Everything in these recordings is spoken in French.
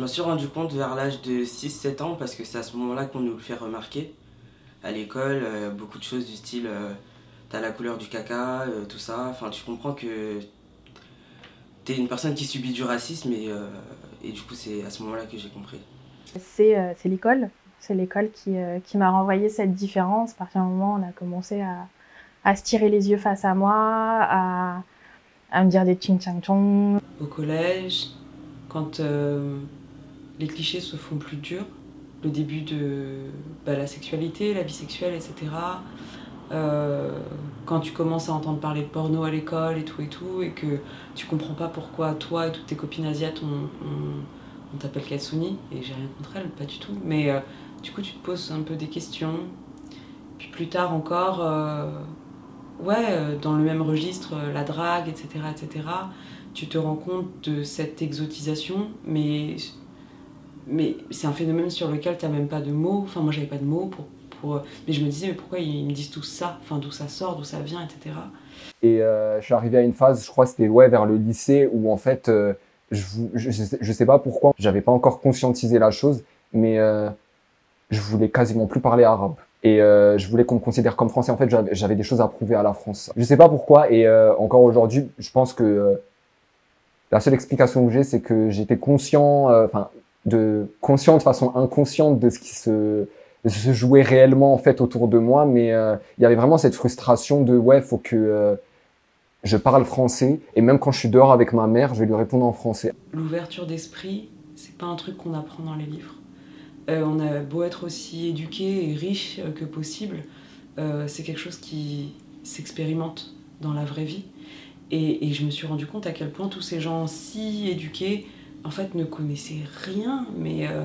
Je m'en suis rendu compte vers l'âge de 6-7 ans parce que c'est à ce moment-là qu'on nous le fait remarquer. À l'école, euh, beaucoup de choses du style euh, t'as la couleur du caca, euh, tout ça. Enfin, tu comprends que t'es une personne qui subit du racisme et, et du coup, c'est à ce moment-là que j'ai compris. C'est l'école. C'est l'école qui, qui m'a renvoyé cette différence. À partir du moment où on a commencé à, à se tirer les yeux face à moi, à, à me dire des ching chang chong. Au collège, quand les clichés se font plus durs, le début de bah, la sexualité, la vie sexuelle, etc. Euh, quand tu commences à entendre parler de porno à l'école et tout et tout, et que tu comprends pas pourquoi toi et toutes tes copines asiates on, t'appelle Katsuni, et j'ai rien contre elles, pas du tout, mais euh, du coup tu te poses un peu des questions. Puis plus tard encore, euh, ouais, dans le même registre, la drague, etc., etc., tu te rends compte de cette exotisation, mais mais c'est un phénomène sur lequel tu n'as même pas de mots. Enfin, moi, j'avais pas de mots pour, pour. Mais je me disais, mais pourquoi ils me disent tout ça? Enfin, d'où ça sort, d'où ça vient, etc. Et euh, je suis arrivé à une phase, je crois c'était ouais, vers le lycée, où en fait, euh, je, je, je, sais pas pourquoi, j'avais pas encore conscientisé la chose, mais euh, je voulais quasiment plus parler arabe. Et euh, je voulais qu'on me considère comme français. En fait, j'avais des choses à prouver à la France. Je sais pas pourquoi, et euh, encore aujourd'hui, je pense que la seule explication que j'ai, c'est que j'étais conscient, enfin, de conscient de façon inconsciente de ce qui se, se jouait réellement en fait autour de moi mais euh, il y avait vraiment cette frustration de ouais faut que euh, je parle français et même quand je suis dehors avec ma mère je vais lui répondre en français. L'ouverture d'esprit c'est pas un truc qu'on apprend dans les livres. Euh, on a beau être aussi éduqué et riche que possible c'est quelque chose qui s'expérimente dans la vraie vie. Et, et je me suis rendu compte à quel point tous ces gens si éduqués en fait, ne connaissais rien, mais euh,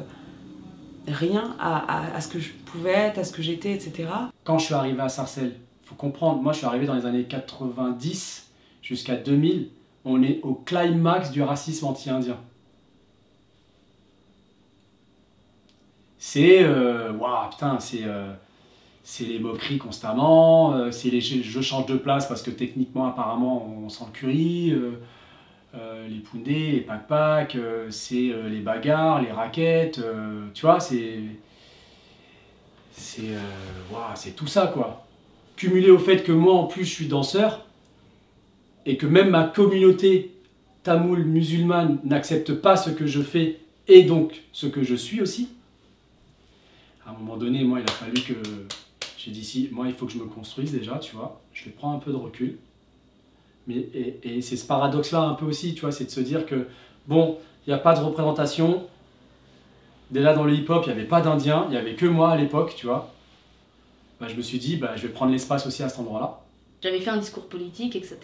rien à, ce que je pouvais être, à ce que j'étais, etc. Quand je suis arrivé à Sarcelles, faut comprendre, moi je suis arrivé dans les années 90 jusqu'à 2000, on est au climax du racisme anti-indien. C'est, euh, waouh, putain, c'est, euh, c'est les moqueries constamment, c'est les je change de place parce que techniquement, apparemment, on sent les poundés, les pack-pack, euh, c'est euh, les bagarres, les raquettes, tu vois, c'est. C'est c'est tout ça, quoi. Cumulé au fait que moi, en plus, je suis danseur, et que même ma communauté tamoule musulmane n'accepte pas ce que je fais, et donc ce que je suis aussi. À un moment donné, moi, il a fallu que. J'ai dit, si, moi, il faut que je me construise déjà, tu vois. Je vais prendre un peu de recul mais, et, c'est ce paradoxe-là un peu aussi, tu vois, c'est de se dire que, bon, il n'y a pas de représentation. Déjà dans le hip-hop, il n'y avait pas d'Indiens, il n'y avait que moi à l'époque, tu vois. Bah, je me suis dit, bah, je vais prendre l'espace aussi à cet endroit-là. J'avais fait un discours politique, etc.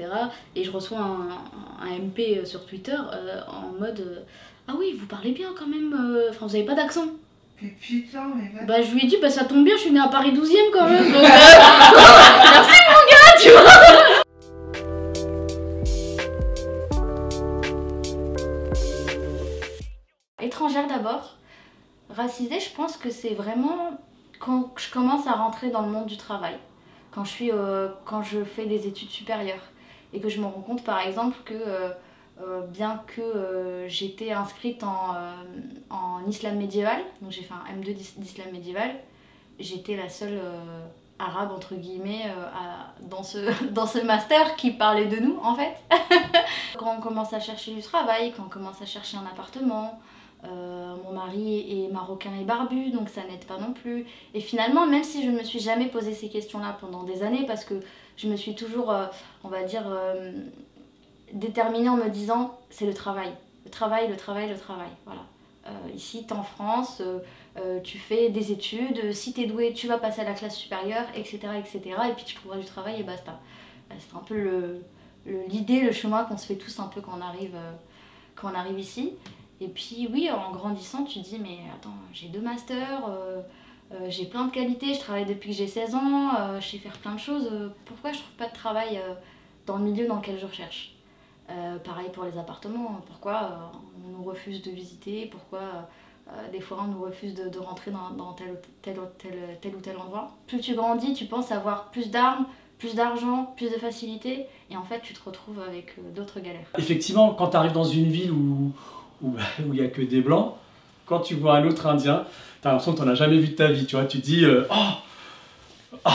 Et je reçois un, un MP euh, sur Twitter euh, en mode euh, Ah oui, vous parlez bien quand même, enfin vous n'avez pas d'accent. putain, mais. Bah, je lui ai dit, bah ça tombe bien, je suis née à Paris 12 e quand même. Merci étrangère d'abord. Racisée, je pense que c'est vraiment quand je commence à rentrer dans le monde du travail, quand je, suis, euh, quand je fais des études supérieures et que je me rends compte par exemple que euh, euh, bien que j'étais inscrite en, en, islam médiéval, donc j'ai fait un M2 d'islam médiéval, j'étais la seule arabe entre guillemets dans, ce, dans ce master qui parlait de nous en fait. quand on commence à chercher du travail, quand on commence à chercher un appartement, euh, mon mari est marocain et barbu, donc ça n'aide pas non plus. Et finalement, même si je ne me suis jamais posé ces questions-là pendant des années, parce que je me suis toujours, euh, on va dire, euh, déterminée en me disant, c'est le travail. Le travail, le travail, le travail. Voilà. ici, tu en France, tu fais des études, si tu es doué, tu vas passer à la classe supérieure, etc., etc. Et puis tu trouveras du travail et basta. c'est un peu l'idée, le, le, chemin qu'on se fait tous un peu quand on arrive, quand on arrive ici. Et puis oui, en grandissant, tu dis, mais attends, j'ai deux masters, euh, euh, j'ai plein de qualités, je travaille depuis que j'ai 16 ans, euh, je sais faire plein de choses. pourquoi je trouve pas de travail dans le milieu dans lequel je recherche? Pareil pour les appartements, pourquoi on nous refuse de visiter, pourquoi des fois on nous refuse de, rentrer dans, tel, tel, tel, tel, ou tel endroit? Plus tu grandis, tu penses avoir plus d'armes, plus d'argent, plus de facilité, et en fait tu te retrouves avec d'autres galères. Effectivement, quand tu arrives dans une ville où, où il n'y a que des blancs, quand tu vois un autre Indien, t'as l'impression que t'en as jamais vu de ta vie, tu vois. Tu dis, euh, oh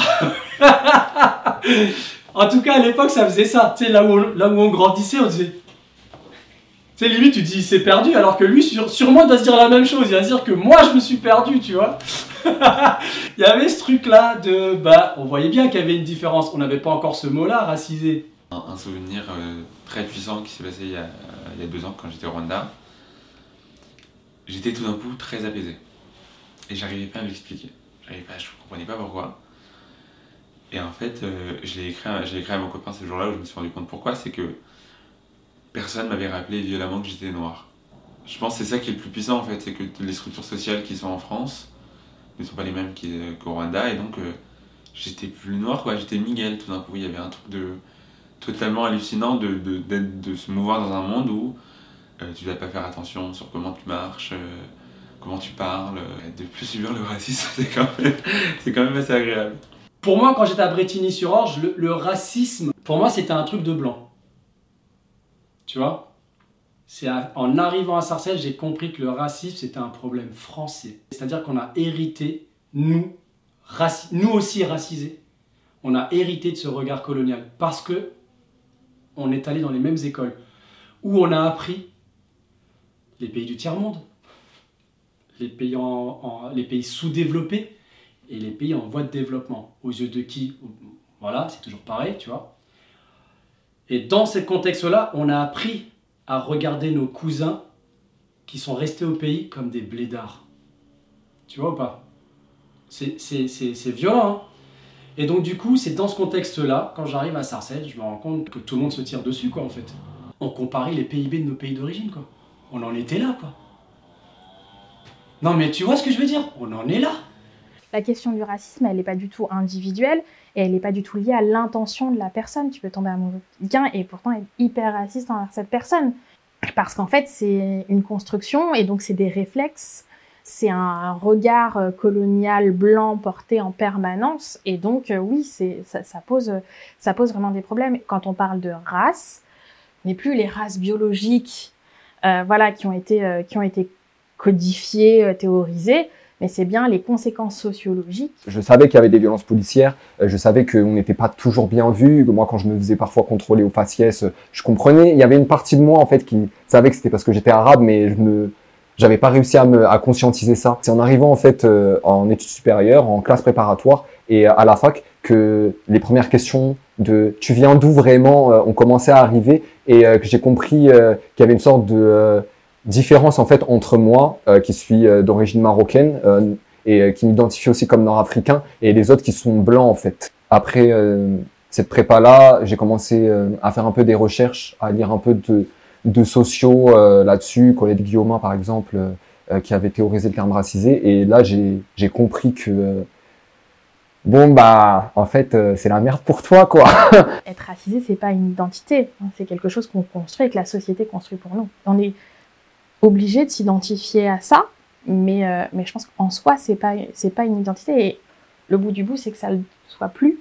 En tout cas, à l'époque, ça faisait ça. Tu sais, là, où on- là où on grandissait, on disait. Tu sais, limite, tu dis, il s'est perdu, alors que lui, sur, sûrement, il doit se dire la même chose. Il va se dire que moi, je me suis perdu, tu vois. il y avait ce truc-là de. Bah, on voyait bien qu'il y avait une différence. On n'avait pas encore ce mot-là, racisé. Un, un souvenir euh, très puissant qui s'est passé il y, a, il y a deux ans quand j'étais au Rwanda. J'étais tout d'un coup très apaisé. Et j'arrivais pas à m'expliquer. J'arrivais pas, je comprenais pas pourquoi. Et en fait, euh, je l'ai écrit, écrit à mon copain ce jour-là où je me suis rendu compte pourquoi. C'est que personne m'avait rappelé violemment que j'étais noir. Je pense que c'est ça qui est le plus puissant en fait. C'est que les structures sociales qui sont en France ne sont pas les mêmes qu'au Rwanda. Et donc, euh, j'étais plus noir quoi. J'étais Miguel tout d'un coup. Il y avait un truc de totalement hallucinant de, de, de se mouvoir dans un monde où tu dois pas faire attention sur comment tu marches, euh, comment tu parles. euh, de plus subir le racisme, c'est quand, même- assez agréable. Pour moi, quand j'étais à Bretigny-sur-Orge, le, racisme, pour moi, c'était un truc de blanc. Tu vois? C'est en arrivant à Sarcelles, j'ai compris que le racisme, c'était un problème français. C'est-à-dire qu'on a hérité, nous, nous aussi racisés, on a hérité de ce regard colonial parce que on est allé dans les mêmes écoles où on a appris les pays du tiers-monde, les pays, en- pays sous-développés, et les pays en voie de développement. Aux yeux de qui Voilà, c'est toujours pareil, tu vois. Et dans ce contexte-là, on a appris à regarder nos cousins qui sont restés au pays comme des blédards. Tu vois ou pas? C'est violent. hein et donc du coup, c'est dans ce contexte-là, quand j'arrive à Sarcelles, je me rends compte que tout le monde se tire dessus, quoi, en fait. On comparait les PIB de nos pays d'origine, quoi. On en était là, quoi. Non mais tu vois ce que je veux dire? On en est là. La question du racisme, elle n'est pas du tout individuelle et elle n'est pas du tout liée à l'intention de la personne. Tu peux tomber amoureux de quelqu'un et pourtant être hyper raciste envers cette personne. Parce qu'en fait, c'est une construction et donc c'est des réflexes. C'est un regard euh, colonial blanc porté en permanence. Et donc, euh, oui, ça, pose, vraiment des problèmes. Quand on parle de race, ce n'est plus les races biologiques voilà, qui, ont été, euh, qui ont été codifiées, euh, théorisées mais c'est bien les conséquences sociologiques. Je savais qu'il y avait des violences policières, euh, je savais qu'on n'était pas toujours bien vu, moi quand je me faisais parfois contrôler au faciès, euh, je comprenais, il y avait une partie de moi en fait qui savait que c'était parce que j'étais arabe, mais je me j'avais pas réussi à me à conscientiser ça. C'est en arrivant en fait euh, en études supérieures, en classe préparatoire et euh, à la fac que les premières questions de tu viens d'où vraiment euh, ont commencé à arriver et euh, que j'ai compris euh, qu'il y avait une sorte de euh, différence en fait entre moi euh, qui suis euh, d'origine marocaine et qui m'identifie aussi comme nord-africain et les autres qui sont blancs en fait. Après cette prépa là, j'ai commencé à faire un peu des recherches, à lire un peu de, de sociaux là-dessus, Colette Guillaumin par exemple qui avait théorisé le terme racisé et là j'ai j'ai compris que bon bah en fait euh, c'est la merde pour toi quoi. Être racisé c'est pas une identité, hein, c'est quelque chose qu'on construit que la société construit pour nous. On est obligé de s'identifier à ça, mais, euh, mais je pense qu'en soi, c'est pas, c'est pas une identité. Et le bout du bout, c'est que ça le soit plus.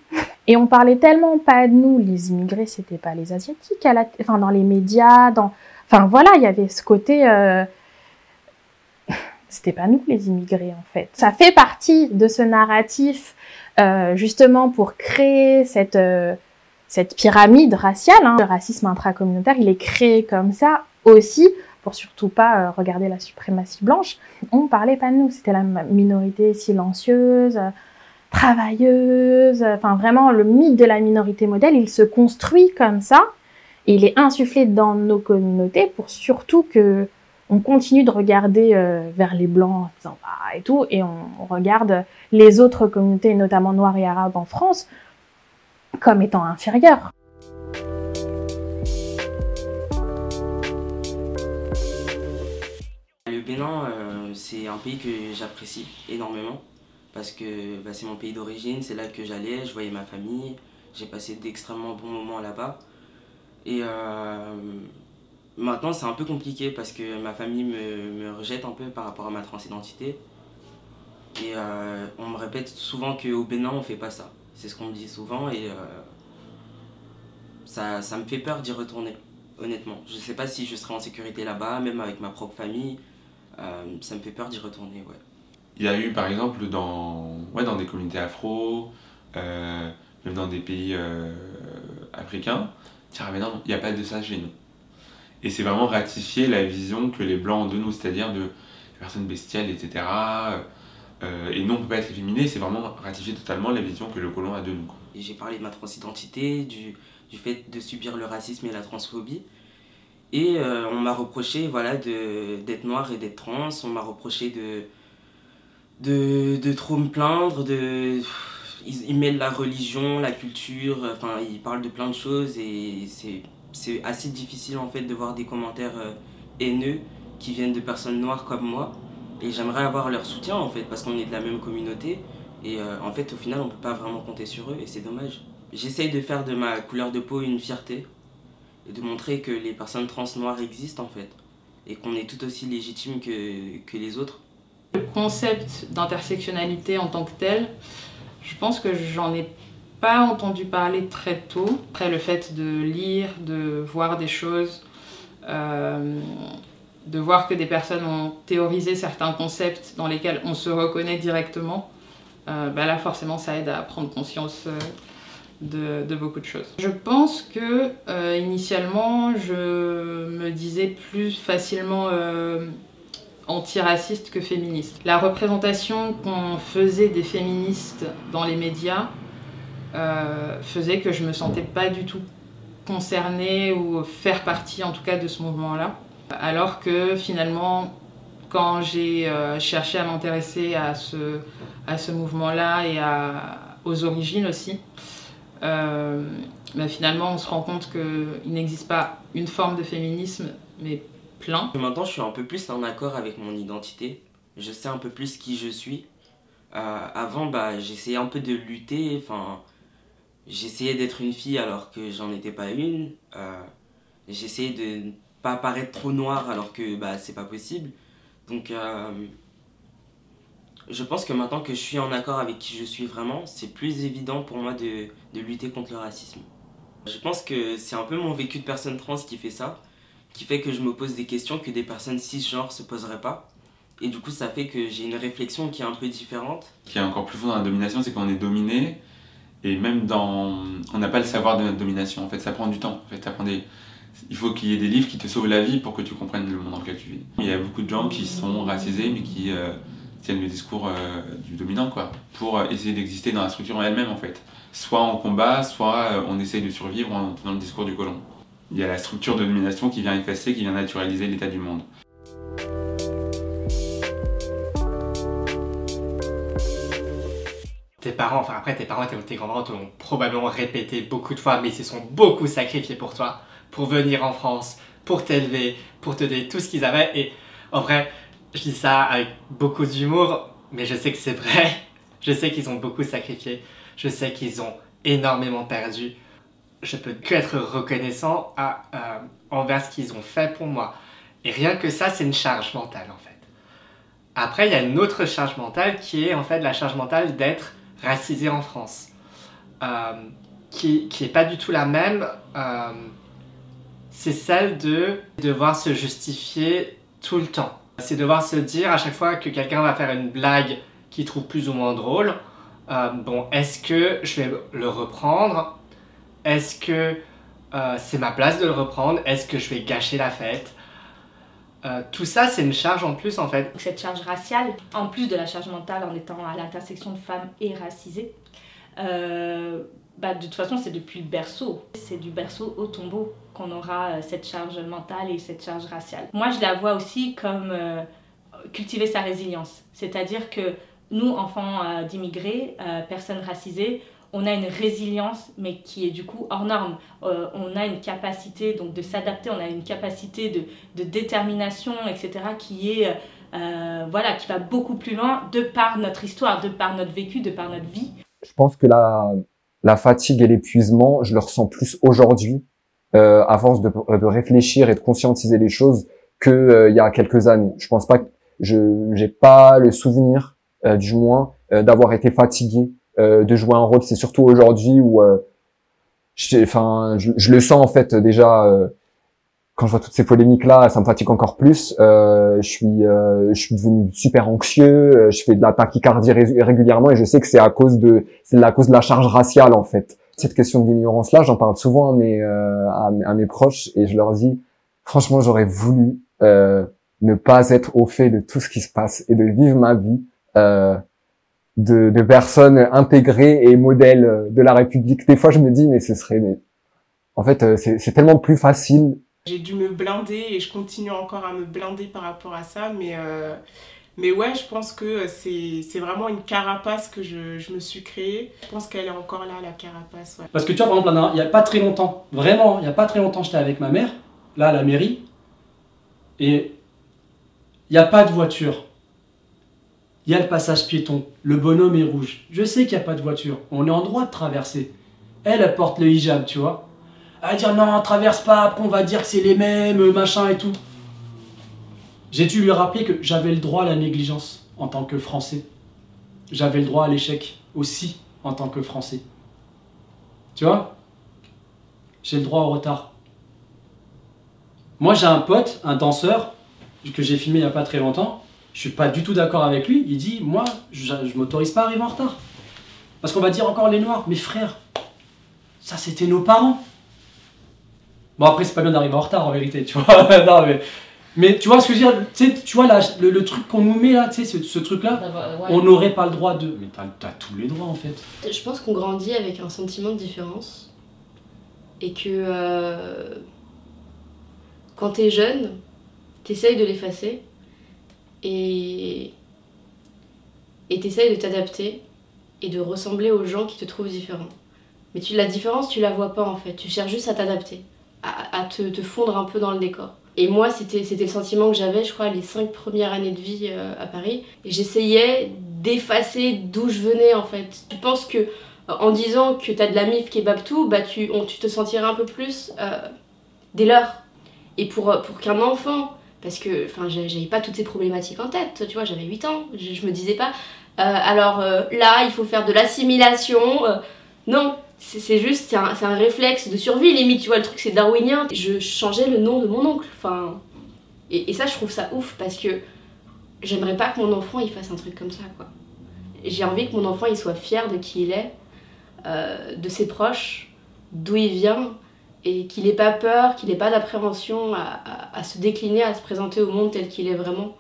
Et on parlait tellement pas de nous, les immigrés, c'était pas les asiatiques, enfin dans les médias, dans, enfin voilà, il y avait ce côté, euh, c'était pas nous les immigrés en fait. Ça fait partie de ce narratif euh, justement pour créer cette euh, cette pyramide raciale. Hein. Le racisme intracommunautaire, il est créé comme ça aussi pour surtout pas euh, regarder la suprématie blanche. On parlait pas de nous, c'était la minorité silencieuse, travailleuse. Enfin vraiment, le mythe de la minorité modèle, il se construit comme ça il est insufflé dans nos communautés pour surtout que on continue de regarder euh, vers les blancs disant ah, et tout et on, on regarde les autres communautés, notamment noires et arabes en France, comme étant inférieures. Le Bénin, euh, c'est un pays que j'apprécie énormément parce que bah, c'est mon pays d'origine, c'est là que j'allais, je voyais ma famille, j'ai passé d'extrêmement bons moments là-bas. Et euh, maintenant, c'est un peu compliqué parce que ma famille me, rejette un peu par rapport à ma transidentité. Et euh, on me répète souvent qu'au Bénin, on fait pas ça. C'est ce qu'on me dit souvent et euh, ça, ça me fait peur d'y retourner, honnêtement. Je sais pas si je serai en sécurité là-bas, même avec ma propre famille. ça me fait peur d'y retourner, ouais. Il y a eu par exemple dans, ouais, dans des communautés afro, même dans des pays africains, tiens mais non, il n'y a pas de ça chez nous. Et c'est vraiment ratifier la vision que les blancs ont de nous, c'est-à-dire de personnes bestiales, etc. Euh, et non, on peut pas être efféminé, c'est vraiment ratifier totalement la vision que le colon a de nous. J'ai parlé de ma transidentité, du, du, fait de subir le racisme et la transphobie. Et euh, on m'a reproché voilà, d'être noir et d'être trans, on m'a reproché de, de, de, trop me plaindre, de, ils, mêlent la religion, la culture, enfin ils parlent de plein de choses et c'est assez difficile en fait de voir des commentaires euh, haineux qui viennent de personnes noires comme moi. Et j'aimerais avoir leur soutien en fait, parce qu'on est de la même communauté. Et euh, en fait, au final, on peut pas vraiment compter sur eux et c'est dommage. J'essaye de faire de ma couleur de peau une fierté et de montrer que les personnes trans noires existent en fait et qu'on est tout aussi légitime que, que les autres. Le concept d'intersectionnalité en tant que tel, je pense que j'en ai pas entendu parler très tôt. Après, le fait de lire, de voir des choses, euh, de voir que des personnes ont théorisé certains concepts dans lesquels on se reconnaît directement, euh, bah là forcément ça aide à prendre conscience euh, de, beaucoup de choses. Je pense que initialement je me disais plus facilement antiraciste que féministe. La représentation qu'on faisait des féministes dans les médias faisait que je me sentais pas du tout concernée ou faire partie en tout cas de ce mouvement-là. Alors que finalement, quand j'ai euh, cherché à m'intéresser à ce, à ce mouvement-là et à, aux origines aussi, euh, bah, finalement on se rend compte qu'il n'existe pas une forme de féminisme, mais plein. Maintenant je suis un peu plus en accord avec mon identité, je sais un peu plus qui je suis. Euh, avant bah, j'essayais un peu de lutter, enfin j'essayais d'être une fille alors que j'en étais pas une. j'essayais de pas paraître trop noir alors que bah, c'est pas possible. Donc euh, je pense que maintenant que je suis en accord avec qui je suis vraiment, c'est plus évident pour moi de, de, lutter contre le racisme. Je pense que c'est un peu mon vécu de personne trans qui fait ça, qui fait que je me pose des questions que des personnes cisgenres se poseraient pas. Et du coup, ça fait que j'ai une réflexion qui est un peu différente. Ce qui est encore plus fort dans la domination, c'est qu'on est dominé. Et même dans. On n'a pas le savoir de notre domination. En fait, ça prend du temps. En fait, il faut qu'il y ait des livres qui te sauvent la vie pour que tu comprennes le monde dans lequel tu vis. Il y a beaucoup de gens qui sont racisés mais qui euh, tiennent le discours euh, du dominant quoi, pour euh, essayer d'exister dans la structure en elle-même en fait. Soit on combat, soit on essaye de survivre en tenant le discours du colon. Il y a la structure de domination qui vient effacer, qui vient naturaliser l'état du monde. Enfin après tes parents et tes grands-parents te l'ont probablement répété beaucoup de fois, mais ils se sont beaucoup sacrifiés pour toi pour venir en France, pour t'élever, pour te donner tout ce qu'ils avaient. Et en vrai, je dis ça avec beaucoup d'humour, mais je sais que c'est vrai. Je sais qu'ils ont beaucoup sacrifié. Je sais qu'ils ont énormément perdu. Je peux que être reconnaissant euh, envers ce qu'ils ont fait pour moi. Et rien que ça, c'est une charge mentale en fait. Après, il y a une autre charge mentale qui est en fait la charge mentale d'être racisé en France. Euh, qui, qui est pas du tout la même. Euh, c'est celle de devoir se justifier tout le temps. C'est devoir se dire à chaque fois que quelqu'un va faire une blague qu'il trouve plus ou moins drôle, euh, bon, est-ce que je vais le reprendre? Est-ce que c'est ma place de le reprendre? Est-ce que je vais gâcher la fête? Euh, tout ça, c'est une charge en plus en fait. Cette charge raciale, en plus de la charge mentale en étant à l'intersection de femmes et racisées, bah, de toute façon, c'est depuis le berceau. C'est du berceau au tombeau qu'on aura euh, cette charge mentale et cette charge raciale. Moi, je la vois aussi comme euh, cultiver sa résilience. C'est-à-dire que nous, enfants euh, d'immigrés, personnes racisées, on a une résilience, mais qui est du coup hors norme. on a une capacité donc de s'adapter, on a une capacité de, de détermination, etc., qui est voilà, qui va beaucoup plus loin de par notre histoire, de par notre vécu, de par notre vie. Je pense que la, la fatigue et l'épuisement, je le ressens plus aujourd'hui, euh, à force de, de, réfléchir et de conscientiser les choses, que euh, il y a quelques années. Je pense pas je j'ai pas le souvenir, euh, du moins, euh, d'avoir été fatigué de jouer un rôle. C'est surtout aujourd'hui où, enfin, je, je, le sens en fait déjà quand je vois toutes ces polémiques là, ça me fatigue encore plus. Euh, je suis, euh, je suis devenu super anxieux. euh, Je fais de la tachycardie ré- régulièrement et je sais que c'est à cause de, c'est la cause de la charge raciale en fait. Cette question de l'ignorance là, j'en parle souvent à mes, euh, à, à mes proches et je leur dis, franchement, j'aurais voulu euh, ne pas être au fait de tout ce qui se passe et de vivre ma vie euh, de, de personnes intégrées et modèles de la République. Des fois, je me dis, mais ce serait, mais en fait, euh, c'est tellement plus facile J'ai dû me blinder et je continue encore à me blinder par rapport à ça. Mais, euh, mais ouais, je pense que c'est c'est vraiment une carapace que je, je me suis créée. Je pense qu'elle est encore là, la carapace. Ouais. Parce que tu vois, par exemple, il n'y a pas très longtemps, vraiment, il n'y a pas très longtemps, j'étais avec ma mère, là, à la mairie, et il n'y a pas de voiture. Il y a le passage piéton, le bonhomme est rouge. Je sais qu'il n'y a pas de voiture, on est en droit de traverser. Elle, elle porte le hijab, tu vois. Elle va dire non, traverse pas, après on va dire que c'est les mêmes, machin et tout. J'ai dû lui rappeler que j'avais le droit à la négligence en tant que Français. J'avais le droit à l'échec aussi en tant que Français. Tu vois? J'ai le droit au retard. Moi, j'ai un pote, un danseur, que j'ai filmé il n'y a pas très longtemps. Je suis pas du tout d'accord avec lui. Il dit Moi, je, je m'autorise pas à arriver en retard. Parce qu'on va dire encore les noirs. Mais frère, ça c'était nos parents. Bon, après, c'est pas bien d'arriver en retard en vérité, tu vois. non, mais, mais tu vois ce que je veux dire Tu sais, tu vois, là, le, le truc qu'on nous met là, tu sais, ce, ce truc-là, Ouais. on n'aurait pas le droit de. Mais t'as as tous les droits en fait. Je pense qu'on grandit avec un sentiment de différence et que euh, quand t'es jeune, t'essayes de l'effacer et et t'essayes de t'adapter et de ressembler aux gens qui te trouvent différent. Mais tu, la différence, tu la vois pas en fait. Tu cherches juste à t'adapter, à, à te, te fondre un peu dans le décor. Et moi, c'était le sentiment que j'avais, je crois, les cinq premières années de vie euh, à Paris. J'essayais d'effacer d'où je venais en fait. Tu penses que en disant que t'as de la mif kebab tout, bah tu, on- tu te sentirais un peu plus euh, des leurs. Et pour, pour qu'un enfant, parce que enfin j'avais pas toutes ces problématiques en tête, tu vois, j'avais 8 ans, je, je me disais pas, euh, alors euh, là il faut faire de l'assimilation. euh, non, c'est juste, c'est un, un réflexe de survie limite, tu vois, le truc c'est darwinien. Je changeais le nom de mon oncle, enfin. Et, et ça je trouve ça ouf parce que j'aimerais pas que mon enfant il fasse un truc comme ça quoi. J'ai envie que mon enfant il soit fier de qui il est, de ses proches, d'où il vient, et qu'il ait pas peur, qu'il ait pas d'appréhension à- à se décliner, à se présenter au monde tel qu'il est vraiment.